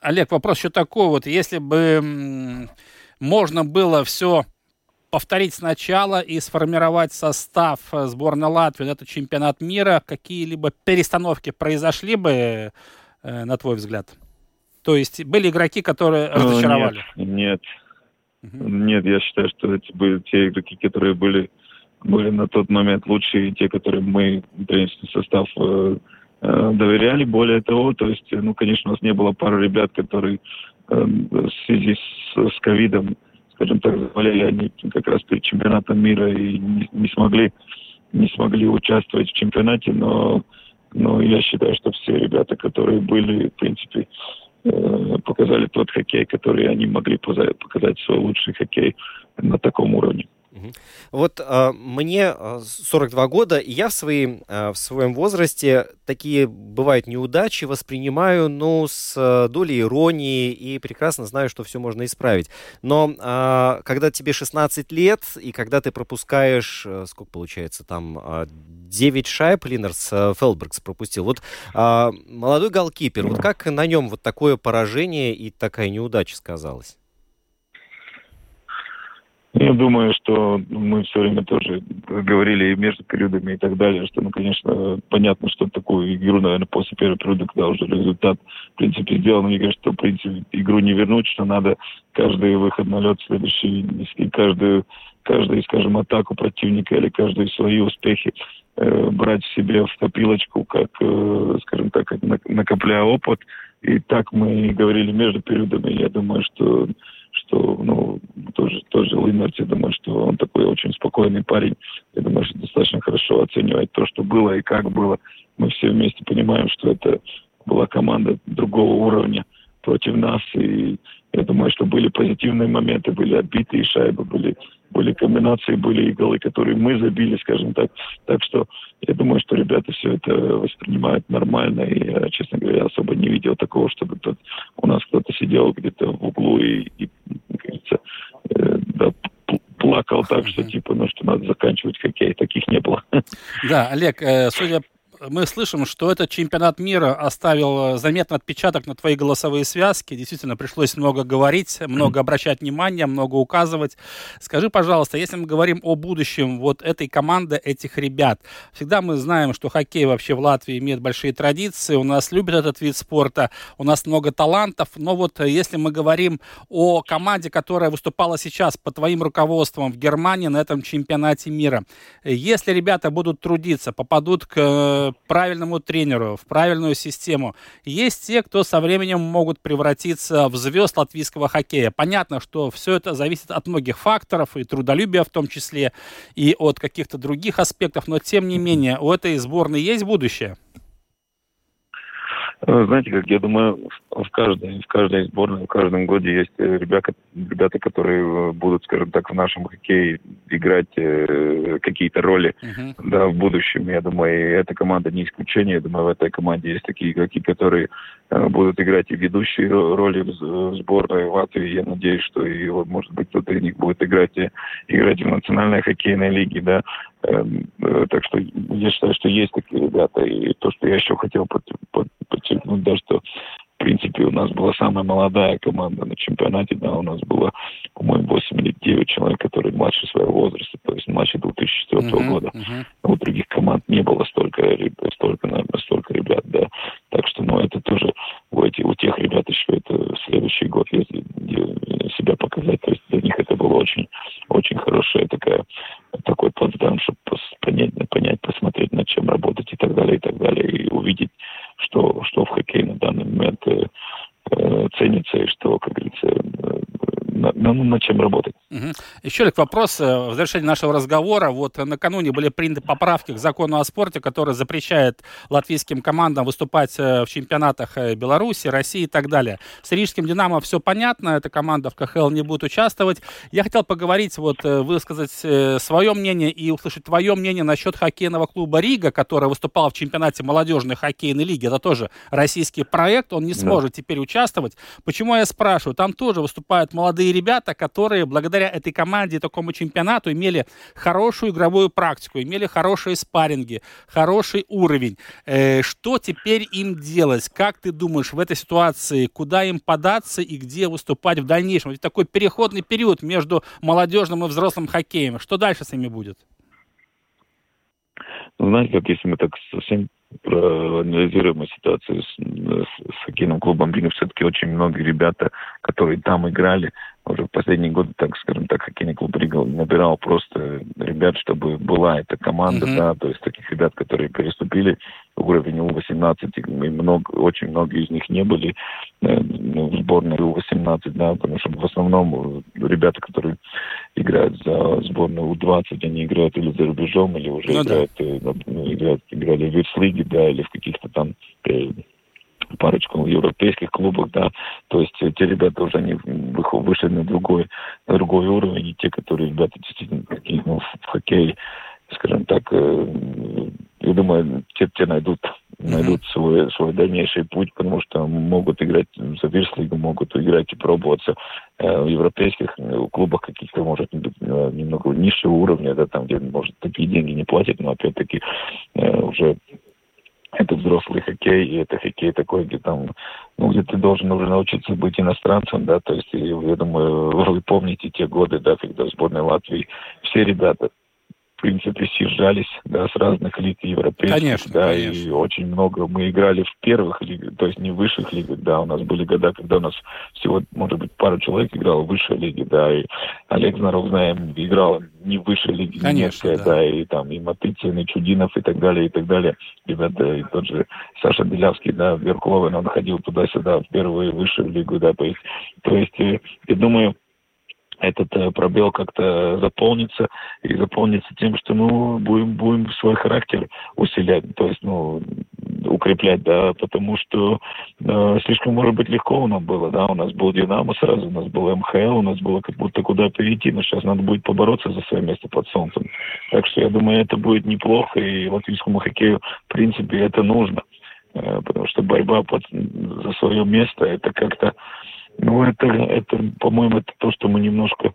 Олег, вопрос еще такой, вот если бы можно было все повторить сначала и сформировать состав сборной Латвии на этот чемпионат мира, какие-либо перестановки произошли бы, э, на твой взгляд? То есть были игроки, которые разочаровали? Нет, нет. Нет, я считаю, что эти были те игроки, которые были, были на тот момент лучшие, те, которые мы, тренерский состав, э, э, доверяли. Более того, то есть, ну, конечно, у нас не было пары ребят, которые э, в связи с ковидом скажем так, заболели они как раз перед чемпионатом мира и не, не смогли не смогли участвовать в чемпионате, но, но я считаю, что все ребята, которые были, в принципе, показали тот хоккей, который они могли показать свой лучший хоккей на таком уровне. Вот э, мне 42 а, года, и я в, свои, э, в своем возрасте такие, бывают, неудачи воспринимаю, ну, с э, долей иронии, и прекрасно знаю, что все можно исправить. Но э, когда тебе 16 лет, и когда ты пропускаешь, э, сколько получается, там, э, 9 шайб Линерс э, Фелбергс пропустил. Вот э, молодой голкипер, вот как на нем вот такое поражение и такая неудача сказалась? Я думаю, что мы все время тоже говорили и между периодами и так далее, что, ну, конечно, понятно, что такую игру, наверное, после первого периода, когда уже результат, в принципе, сделан, мне кажется, что, в принципе, игру не вернуть, что надо каждый выход на лед следующий, и каждую, каждую, скажем, атаку противника или каждые свои успехи э, брать себе в копилочку, как, э, скажем так, накопляя опыт. И так мы говорили между периодами. Я думаю, что что, ну, тоже, тоже Линард, я думаю, что он такой очень спокойный парень. Я думаю, что достаточно хорошо оценивает то, что было и как было. Мы все вместе понимаем, что это была команда другого уровня против нас. И я думаю, что были позитивные моменты, были отбитые шайбы, были, были комбинации, были и голы, которые мы забили, скажем так. Так что я думаю, что ребята все это воспринимают нормально. И я, честно говоря, особо не видел такого, чтобы тут у нас кто-то сидел где-то в углу и, и говорится, э, да, плакал так, что типа, ну что надо заканчивать хоккей. Таких не было. Да, Олег, э, судя мы слышим, что этот чемпионат мира оставил э, заметный отпечаток на твои голосовые связки. Действительно, пришлось много говорить, много обращать внимание, много указывать. Скажи, пожалуйста, если мы говорим о будущем вот этой команды, этих ребят, всегда мы знаем, что хоккей вообще в Латвии имеет большие традиции, у нас любят этот вид спорта, у нас много талантов, но вот э, если мы говорим о команде, которая выступала сейчас под твоим руководством в Германии на этом чемпионате мира, э, если ребята будут трудиться, попадут к правильному тренеру, в правильную систему. Есть те, кто со временем могут превратиться в звезд латвийского хоккея. Понятно, что все это зависит от многих факторов, и трудолюбия в том числе, и от каких-то других аспектов, но тем не менее у этой сборной есть будущее. Э, знаете, как я думаю, в каждой, в каждой сборной, в каждом годе есть э, ребята, ребята, которые э, будут, скажем так, в нашем хоккее играть э, какие-то роли uh-huh. да, в будущем. Я думаю, и эта команда не исключение. Я думаю, в этой команде есть такие игроки, которые э, будут играть и ведущие роли в, в сборной Латвии. Я надеюсь, что и, вот, может быть, кто-то из них будет играть, и, играть в национальной хоккейной лиге, да. Эм, э, так что я считаю, что есть такие ребята. И то, что я еще хотел под, под, подчеркнуть, да, что в принципе, у нас была самая молодая команда на чемпионате, да, у нас было, по-моему, 8 или 9 человек, которые младше своего возраста, то есть младше 2004 uh-huh, года. Uh-huh. У других команд не было столько, столько, наверное, столько ребят, да. Так что, ну, это тоже у, этих, у тех ребят еще это следующий год если себя показать, то есть для них это было очень, очень хорошая такая, такой плацдарм, чтобы понять, понять, посмотреть, над чем работать и так далее, и так далее, и увидеть, что, что в хоккее на данный момент э, э ценится и что, как говорится, э, над чем работать. Угу. Еще, Олег, вопрос э, в завершении нашего разговора. Вот накануне были приняты поправки к закону о спорте, который запрещает латвийским командам выступать в чемпионатах Беларуси, России и так далее. С Рижским «Динамо» все понятно, эта команда в КХЛ не будет участвовать. Я хотел поговорить, вот высказать свое мнение и услышать твое мнение насчет хоккейного клуба «Рига», который выступал в чемпионате молодежной хоккейной лиги. Это тоже российский проект, он не сможет да. теперь участвовать. Почему я спрашиваю? Там тоже выступают молодые ребята, которые благодаря этой команде, такому чемпионату имели хорошую игровую практику, имели хорошие спарринги, хороший уровень. Э, что теперь им делать? Как ты думаешь в этой ситуации, куда им податься и где выступать в дальнейшем? Ведь такой переходный период между молодежным и взрослым хоккеем. Что дальше с ними будет? Ну, знаете, как если мы так совсем проанализируем ситуацию с, с, с хоккейным клубом Рига, все-таки очень многие ребята, которые там играли, уже в последние годы, так скажем так, хоккейный клуб Рига набирал просто ребят, чтобы была эта команда, mm-hmm. да, то есть таких ребят, которые переступили уровень У-18, и много, очень многие из них не были э, ну, в сборной У-18, да, потому что в основном ребята, которые играют за сборную У-20, они играют или за рубежом, или уже ну, играют, да. э, играют, играли в Вирс-лиге, да, или в каких-то там э, парочку европейских клубах, да, то есть те ребята уже они вышли на другой, на другой уровень, и те, которые ребята действительно такие, ну, в хоккее, скажем так, э, я думаю, те, те найдут найдут mm-hmm. свой, свой дальнейший путь, потому что могут играть за Вирслигу, могут играть и пробоваться э, в европейских э, клубах каких-то, может э, немного низшего уровня, да, там, где, может, такие деньги не платят, но опять-таки э, уже это взрослый хоккей, и это хоккей такой, где там, ну, где ты должен уже научиться быть иностранцем, да, то есть, я думаю, вы помните те годы, да, когда в сборной Латвии все ребята в принципе, съезжались да, с разных лиг европейских. Конечно, да, конечно. И очень много мы играли в первых лигах, то есть не в высших лигах, да, у нас были года, когда у нас всего, может быть, пару человек играло в высшей лиге, да, и Олег Знаров, знаем, играл не в высшей лиге Конечно, да. да, и там и Матыцын, и Чудинов, и так далее, и так далее. Ребята, и тот же Саша Белявский, да, Верховен, он ходил туда-сюда, в первую высшую лигу, да, то есть, то есть, э, я думаю, этот э, пробел как-то заполнится и заполнится тем, что ну будем будем свой характер усилять, то есть ну укреплять, да, потому что э, слишком может быть легко у нас было, да, у нас был Динамо сразу, у нас был МХЛ, у нас было как будто куда перейти, но сейчас надо будет побороться за свое место под солнцем. Так что я думаю, это будет неплохо, и латвийскому хоккею в принципе это нужно, э, потому что борьба под, за свое место это как-то ну, это, это по-моему, это то, что мы немножко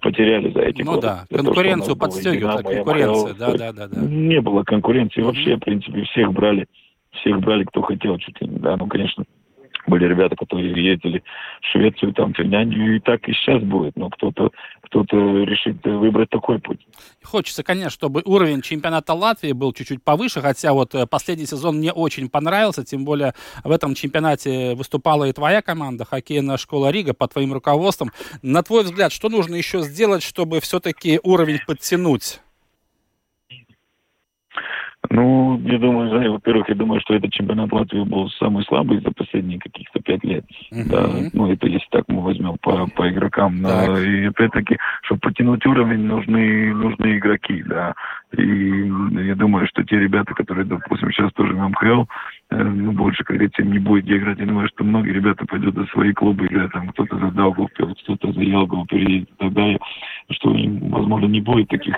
потеряли за эти ну, годы. да, конкуренцию подстегивала, конкуренция, да, да, да, да. Не было конкуренции вообще, в принципе, всех брали, всех брали, кто хотел чуть ли, да, ну, конечно, были ребята, которые ездили в Швецию, там, Финляндию, и так и сейчас будет. Но кто-то кто-то решит выбрать такой путь. Хочется, конечно, чтобы уровень чемпионата Латвии был чуть-чуть повыше, хотя вот э, последний сезон мне очень понравился, тем более в этом чемпионате выступала и твоя команда, хоккейная школа Рига, под твоим руководством. На твой взгляд, что нужно еще сделать, чтобы все-таки уровень подтянуть? Ну, я думаю, да, во-первых, я думаю, что этот чемпионат Латвии был самый слабый за последние каких-то пять лет. Uh-huh. Да, ну, это если так мы возьмем по, по игрокам. Но, и опять-таки, чтобы потянуть уровень, нужны, нужны игроки, да. И я думаю, что те ребята, которые, допустим, сейчас тоже в МХЛ, э, ну, больше, как говорится, не будет где играть. Я думаю, что многие ребята пойдут за свои клубы играть, там кто-то за Даугавпилс, кто-то за Елгаву переедет и так далее, что, возможно, не будет таких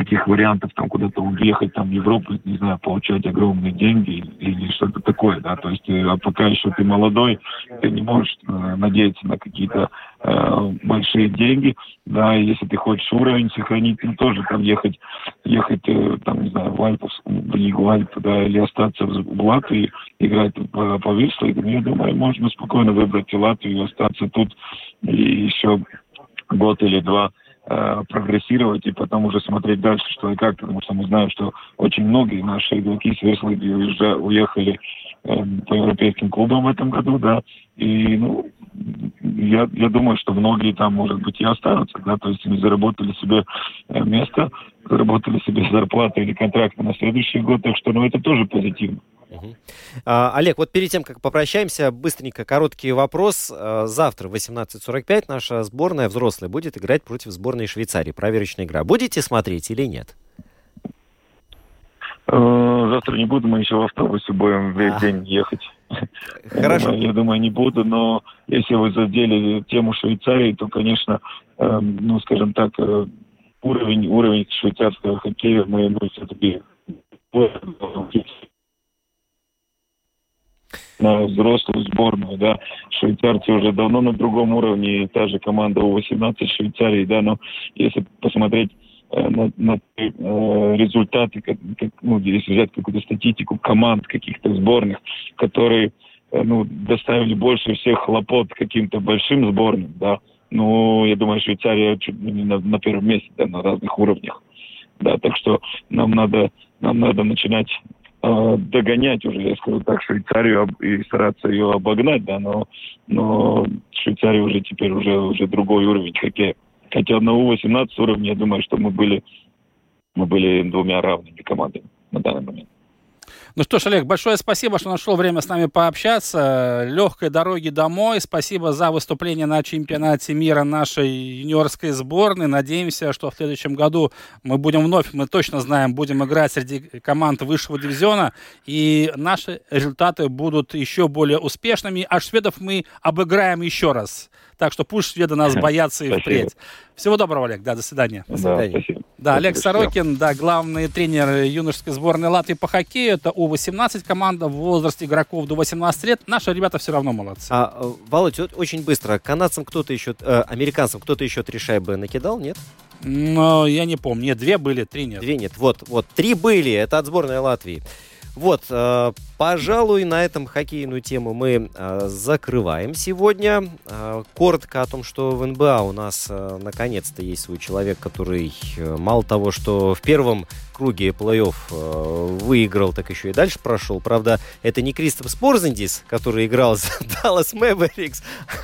таких вариантов там куда-то уехать там в Европу, не знаю, получать огромные деньги или что-то такое, да, то есть э, а пока еще ты молодой, ты не можешь э, надеяться на какие-то э, большие деньги, да, и если ты хочешь уровень сохранить, ну тоже там ехать, ехать э, там, не знаю, в Альпус, в Лигу Альпы, да, или остаться в Латвии, играть по, по Вислигам, я думаю, можно спокойно выбрать Латвию и остаться тут и еще год или два Э, прогрессировать и потом уже смотреть дальше, что и как, потому что мы знаем, что очень многие наши игроки с Верслыги уехали э, по европейским клубам в этом году, да, и, ну, я, я думаю, что многие там, может быть, и останутся, да, то есть они заработали себе э, место, заработали себе зарплату или контракт на следующий год, так что, ну, это тоже позитивно. Угу. А, Олег, вот перед тем, как попрощаемся, быстренько короткий вопрос. А, завтра в 18.45 наша сборная взрослая будет играть против сборной Швейцарии. Проверочная игра. Будете смотреть или нет? Э, завтра не буду, мы еще в автобусе будем весь а. день ехать. Хорошо. Я думаю, я думаю, не буду, но если вы задели тему Швейцарии, то, конечно, э, ну, скажем так, э, уровень, уровень швейцарского хоккея мы, мы все-таки на взрослую сборную, да. Швейцарцы уже давно на другом уровне, та же команда У-18 Швейцарии, да, но если посмотреть э, на, на э, результаты, как, как, ну, если взять какую-то статистику команд каких-то сборных, которые э, ну, доставили больше всех хлопот каким-то большим сборным, да, ну, я думаю, Швейцария чуть не на, на первом месте, да, на разных уровнях. Да, так что нам надо, нам надо начинать догонять уже, я скажу так, Швейцарию и стараться ее обогнать, да, но, но Швейцария уже теперь уже, уже другой уровень хоккея. Хотя на У-18 уровне, я думаю, что мы были, мы были двумя равными командами на данный момент. Ну что ж, Олег, большое спасибо, что нашел время с нами пообщаться. Легкой дороги домой. Спасибо за выступление на чемпионате мира нашей юниорской сборной. Надеемся, что в следующем году мы будем вновь, мы точно знаем, будем играть среди команд высшего дивизиона. И наши результаты будут еще более успешными. А шведов мы обыграем еще раз. Так что пусть шведы нас боятся и впредь. Всего доброго, Олег. Да, до свидания. До свидания. Да, спасибо. Да, Олег Сорокин, да, главный тренер юношеской сборной Латвии по хоккею. Это У-18 команда в возрасте игроков до 18 лет. Наши ребята все равно молодцы. А, э, Володь, вот очень быстро. Канадцам кто-то еще, э, американцам кто-то еще три шайбы накидал, нет? Но я не помню. Нет, две были, три нет. Две нет. Вот, вот. Три были. Это от сборной Латвии. Вот, э, пожалуй, на этом хоккейную тему мы э, закрываем сегодня. Э, коротко о том, что в НБА у нас наконец-то есть свой человек, который мало того, что в первом круге плей-офф э, выиграл, так еще и дальше прошел. Правда, это не Кристоф Спорзендис, который играл за Даллас Мэверикс,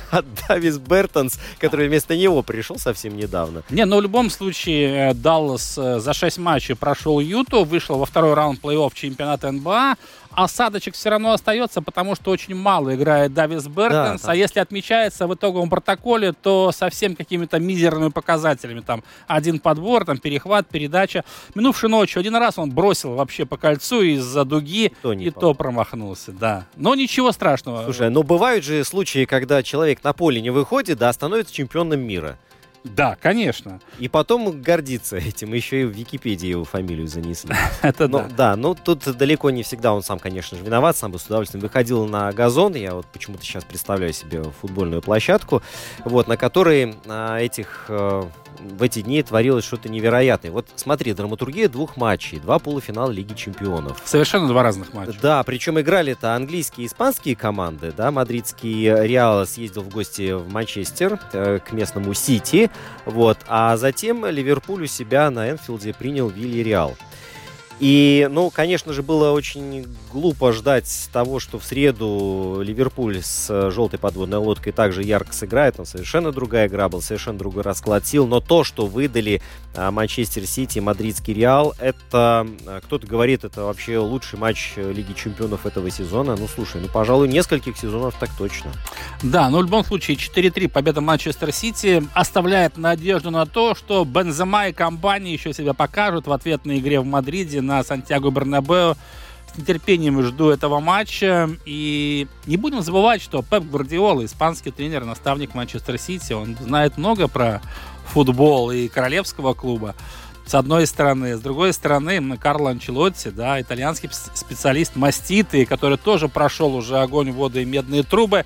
а Давис Бертонс, который вместо него пришел совсем недавно. Не, но в любом случае Даллас э, за 6 матчей прошел Юту, вышел во второй раунд плей-офф чемпионата НБА, осадочек все равно остается, потому что очень мало играет Давис Бертонс, да, а если отмечается в итоговом протоколе, то совсем какими-то мизерными показателями. Там один подбор, там перехват, передача. Минувшей ночью один раз он бросил вообще по кольцу из-за дуги то и попал. то промахнулся, да. Но ничего страшного. Слушай, но бывают же случаи, когда человек на поле не выходит, да, становится чемпионом мира. Да, конечно. И потом гордиться этим. Еще и в Википедии его фамилию занесли. Это да. Да, ну тут далеко не всегда он сам, конечно же, виноват. Сам бы с удовольствием выходил на газон. Я вот почему-то сейчас представляю себе футбольную площадку, вот, на которой а, этих а, в эти дни творилось что-то невероятное. Вот смотри, драматургия двух матчей, два полуфинала Лиги Чемпионов. Совершенно два разных матча. Да, причем играли это английские и испанские команды, да, мадридский Реал съездил в гости в Манчестер э, к местному Сити, вот, а затем Ливерпуль у себя на Энфилде принял Вилли Реал. И, ну, конечно же, было очень глупо ждать того, что в среду Ливерпуль с э, желтой подводной лодкой также ярко сыграет. Там совершенно другая игра был, совершенно другой расклад сил. Но то, что выдали а, Манчестер Сити, Мадридский Реал, это, а, кто-то говорит, это вообще лучший матч э, Лиги Чемпионов этого сезона. Ну, слушай, ну, пожалуй, нескольких сезонов так точно. Да, но в любом случае 4-3 победа Манчестер Сити оставляет надежду на то, что Бензема и компания еще себя покажут в ответной игре в Мадриде на Сантьяго Бернабео. С нетерпением жду этого матча. И не будем забывать, что Пеп Гвардиола, испанский тренер, наставник Манчестер Сити, он знает много про футбол и королевского клуба с одной стороны. С другой стороны, Карло Анчелотти, да, итальянский специалист маститый, который тоже прошел уже огонь, воду и медные трубы.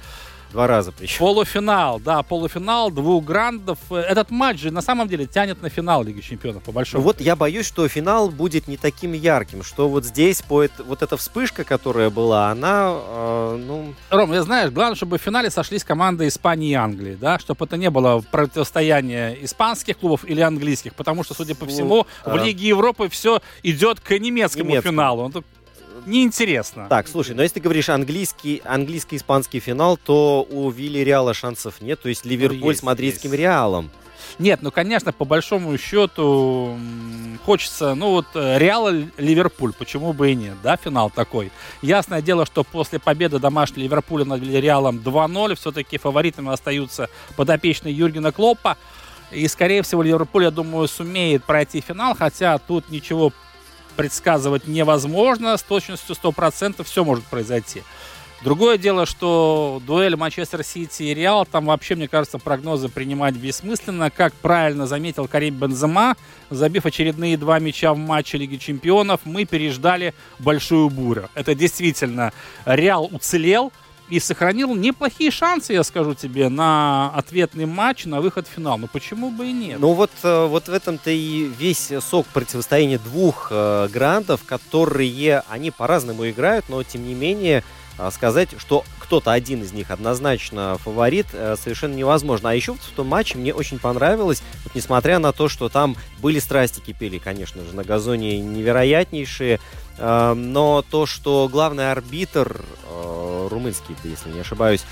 Два раза причем. Полуфинал, да, полуфинал, двух грандов. Этот матч же на самом деле тянет на финал Лиги Чемпионов, по большому. Ну, вот я боюсь, что финал будет не таким ярким, что вот здесь по это, вот эта вспышка, которая была, она, э, ну... Ром, я знаешь, главное, чтобы в финале сошлись команды Испании и Англии, да, чтобы это не было противостояние испанских клубов или английских, потому что, судя по всему, ну, в а... Лиге Европы все идет к немецкому Немецкому. финалу неинтересно. Так, слушай, но если ты говоришь английский, английско-испанский финал, то у Вилли Реала шансов нет. То есть Ливерпуль ну, есть, с мадридским есть. Реалом. Нет, ну, конечно, по большому счету хочется, ну, вот э, Реал Ливерпуль, почему бы и нет, да, финал такой. Ясное дело, что после победы домашнего Ливерпуля над Реалом 2-0 все-таки фаворитами остаются подопечные Юргена Клоппа. И, скорее всего, Ливерпуль, я думаю, сумеет пройти финал, хотя тут ничего предсказывать невозможно с точностью 100%, все может произойти. Другое дело, что дуэль Манчестер Сити и Реал, там вообще, мне кажется, прогнозы принимать бессмысленно. Как правильно заметил Карим Бензема, забив очередные два мяча в матче Лиги Чемпионов, мы переждали большую бурю. Это действительно, Реал уцелел, и сохранил неплохие шансы, я скажу тебе, на ответный матч, на выход в финал. Ну почему бы и нет? Ну вот, э, вот в этом-то и весь сок противостояния двух э, грандов, которые, они по-разному играют, но тем не менее а, сказать, что кто-то один из них однозначно фаворит, э, совершенно невозможно. А еще в том матче мне очень понравилось, вот несмотря на то, что там были страсти кипели, конечно же, на газоне невероятнейшие, э, но то, что главный арбитр, э, румынский, если не ошибаюсь,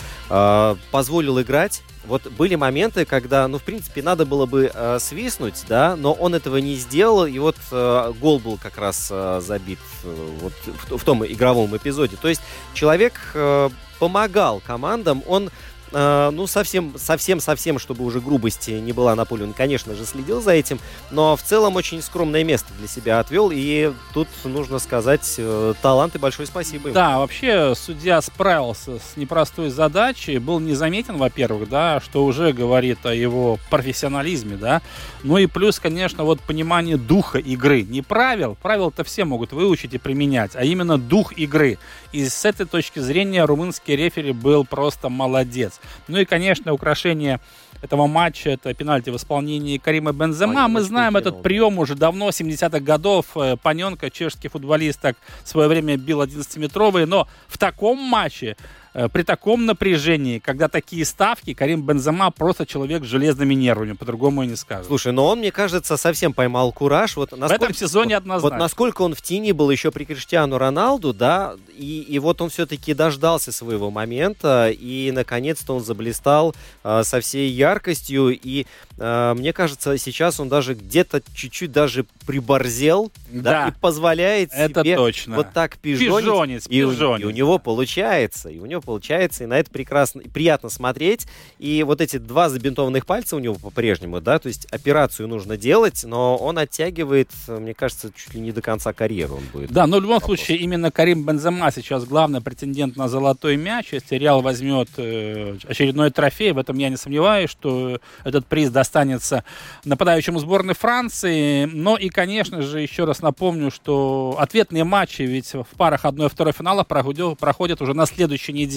позволил играть, вот были моменты, когда, ну, в принципе, надо было бы э, свистнуть, да, но он этого не сделал, и вот э, гол был как раз э, забит э, вот в, том игровом эпизоде. То есть человек э, помогал командам, он э, ну, совсем, совсем, совсем, чтобы уже грубости не была на поле, он, конечно же, следил за этим, но в целом очень скромное место для себя отвел, и тут нужно сказать э, талант и большое спасибо ему. Да, вообще судья справился с непростой задачей, был незаметен, во-первых, да, что уже говорит о его профессионализме, да, ну и плюс, конечно, вот понимание духа игры, не правил, правил-то все могут выучить и применять, а именно дух игры. И с этой точки зрения румынский рефери был просто молодец. Ну и, конечно, украшение этого матча, это пенальти в исполнении Карима Бензема. Мы знаем этот прием уже давно, 70-х годов. Э, Паненко, чешский футболист, так в свое время бил 11-метровые. Но в таком матче при таком напряжении, когда такие ставки, Карим Бензема просто человек с железными нервами, по-другому и не скажешь. Слушай, но он, мне кажется, совсем поймал кураж. Вот насколько, в этом сезоне вот, однозначно. Вот насколько он в тени был еще при Криштиану Роналду, да, и, и вот он все-таки дождался своего момента, и наконец-то он заблистал э, со всей яркостью, и э, мне кажется, сейчас он даже где-то чуть-чуть даже приборзел, да, да и позволяет это себе точно. вот так пижонить. Пижонец, и, пижонец. и у него получается, и у него получается, и на это прекрасно, приятно смотреть. И вот эти два забинтованных пальца у него по-прежнему, да, то есть операцию нужно делать, но он оттягивает, мне кажется, чуть ли не до конца карьеры он будет. Да, но в любом вопрос. случае именно Карим Бензема сейчас главный претендент на золотой мяч. Если Реал возьмет э, очередной трофей, в этом я не сомневаюсь, что этот приз достанется нападающему сборной Франции. Но и, конечно же, еще раз напомню, что ответные матчи ведь в парах 1 и 2 финала проходят уже на следующей неделе.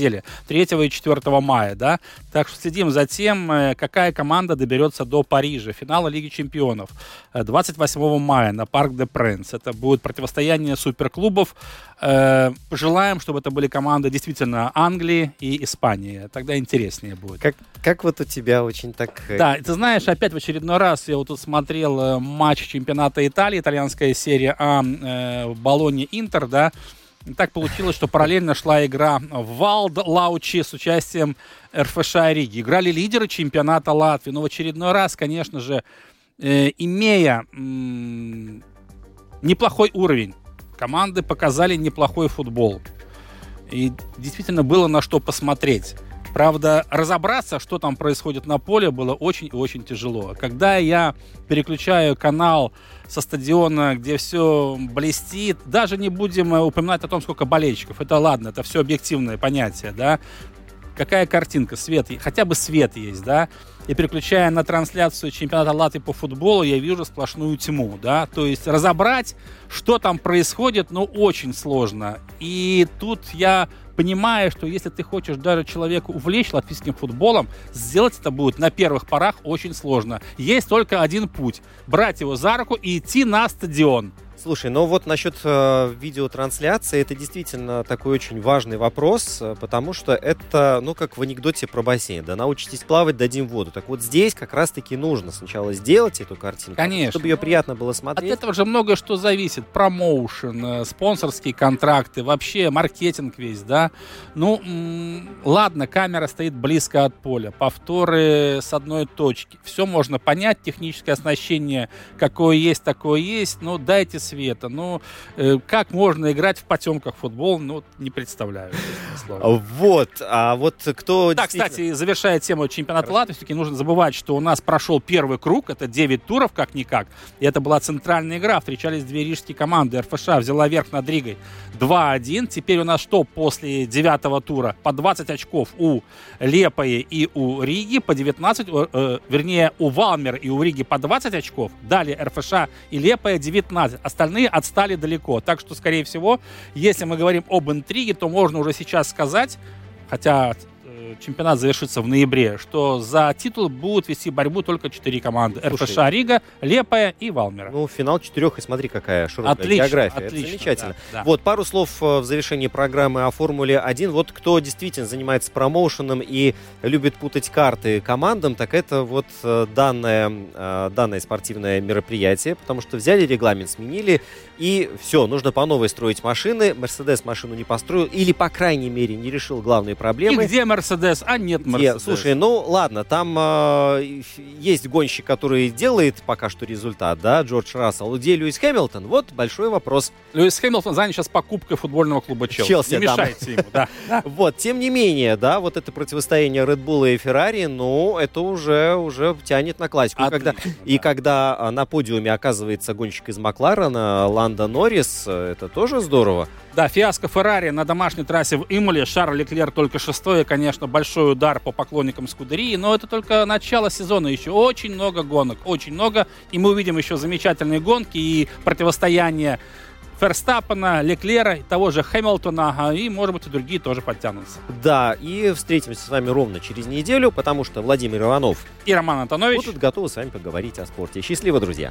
3 и 4 мая, да. Так что следим за тем, э, какая команда доберется до Парижа, финала Лиги Чемпионов. 28 э, мая на Парк де Пренс. Это будет противостояние суперклубов. Э, пожелаем, чтобы это были команды действительно Англии и Испании. Тогда интереснее будет. Как, как вот у тебя очень так... Да, ты знаешь, опять в очередной раз я вот тут смотрел матч чемпионата Италии, итальянская серия А в Болоне Интер, да, так получилось, что параллельно шла игра в Валд Лаучи с участием РФШ Риги. Играли лидеры чемпионата Латвии. Но в очередной раз, конечно же, э, имея м- неплохой уровень, команды показали неплохой футбол. И действительно было на что посмотреть. Правда, разобраться, что там происходит на поле, было очень и очень тяжело. Когда я переключаю канал со стадиона, где все блестит, даже не будем э, упоминать о том, сколько болельщиков. Это ладно, это все объективное понятие, да. Какая картинка, свет, хотя бы свет есть, да. И переключая на трансляцию чемпионата Латвии по футболу, я вижу сплошную тьму, да. То есть разобрать, что там происходит, ну, очень сложно. И тут я понимая, что если ты хочешь даже человека увлечь латвийским футболом, сделать это будет на первых порах очень сложно. Есть только один путь. Брать его за руку и идти на стадион. Слушай, ну вот насчет э, видеотрансляции, это действительно такой очень важный вопрос, э, потому что это, ну, как в анекдоте про бассейн, да, научитесь плавать, дадим воду. Так вот здесь как раз-таки нужно сначала сделать эту картинку, Конечно. чтобы ее приятно было смотреть. От этого же многое что зависит. Промоушен, э, спонсорские контракты, вообще маркетинг весь, да. Ну, ладно, камера стоит близко от поля, повторы с одной точки. Все можно понять, техническое оснащение какое есть, такое есть, но дайте света. Ну, э, как можно играть в потемках футбол, ну, не представляю. Вот, а вот кто... Так, действительно... кстати, завершая тему чемпионата Хорошо. Латвии, все-таки нужно забывать, что у нас прошел первый круг, это 9 туров, как-никак, и это была центральная игра, встречались две рижские команды, РФШ взяла верх над Ригой 2-1, теперь у нас что после девятого тура? По 20 очков у Лепои и у Риги, по 19, э, вернее, у Валмер и у Риги по 20 очков, далее РФШ и Лепоя 19, остальные отстали далеко. Так что, скорее всего, если мы говорим об интриге, то можно уже сейчас сказать, хотя чемпионат завершится в ноябре, что за титул будут вести борьбу только четыре команды. Слушай, РФШ Рига, Лепая и Валмера. Ну, финал четырех, и смотри, какая широкая Отлично, география. отлично, Это замечательно. да, да. Вот, пару слов э, в завершении программы о Формуле-1. Вот кто действительно занимается промоушеном и любит путать карты командам, так это вот э, данное, э, данное спортивное мероприятие, потому что взяли регламент, сменили, и все, нужно по новой строить машины. Мерседес машину не построил, или, по крайней мере, не решил главные И проблемы. где Мерседес? А нет? Мерседес. Слушай, ну ладно, там э, есть гонщик, который делает пока что результат, да, Джордж Рассел. Где Льюис Хэмилтон? Вот большой вопрос. Льюис Хэмилтон занят сейчас покупкой футбольного клуба Челси. Челси, не мешайте ему, да. Вот, тем не менее, да, вот это противостояние Red Bull и Ferrari, ну, это уже, уже тянет на классику. И когда а, на подиуме оказывается гонщик из Макларена, Ланда Норрис, э, это тоже здорово. Да, фиаско Феррари на домашней трассе в Имоле. Шарль Леклер только шестой. Конечно, большой удар по поклонникам Скудерии. Но это только начало сезона. Еще очень много гонок. Очень много. И мы увидим еще замечательные гонки и противостояние Ферстаппена, Леклера, того же Хэмилтона. а, И, может быть, и другие тоже подтянутся. Да, и встретимся с вами ровно через неделю, потому что Владимир Иванов И Роман Антонович. будут готовы с вами поговорить о спорте. Счастливо, друзья!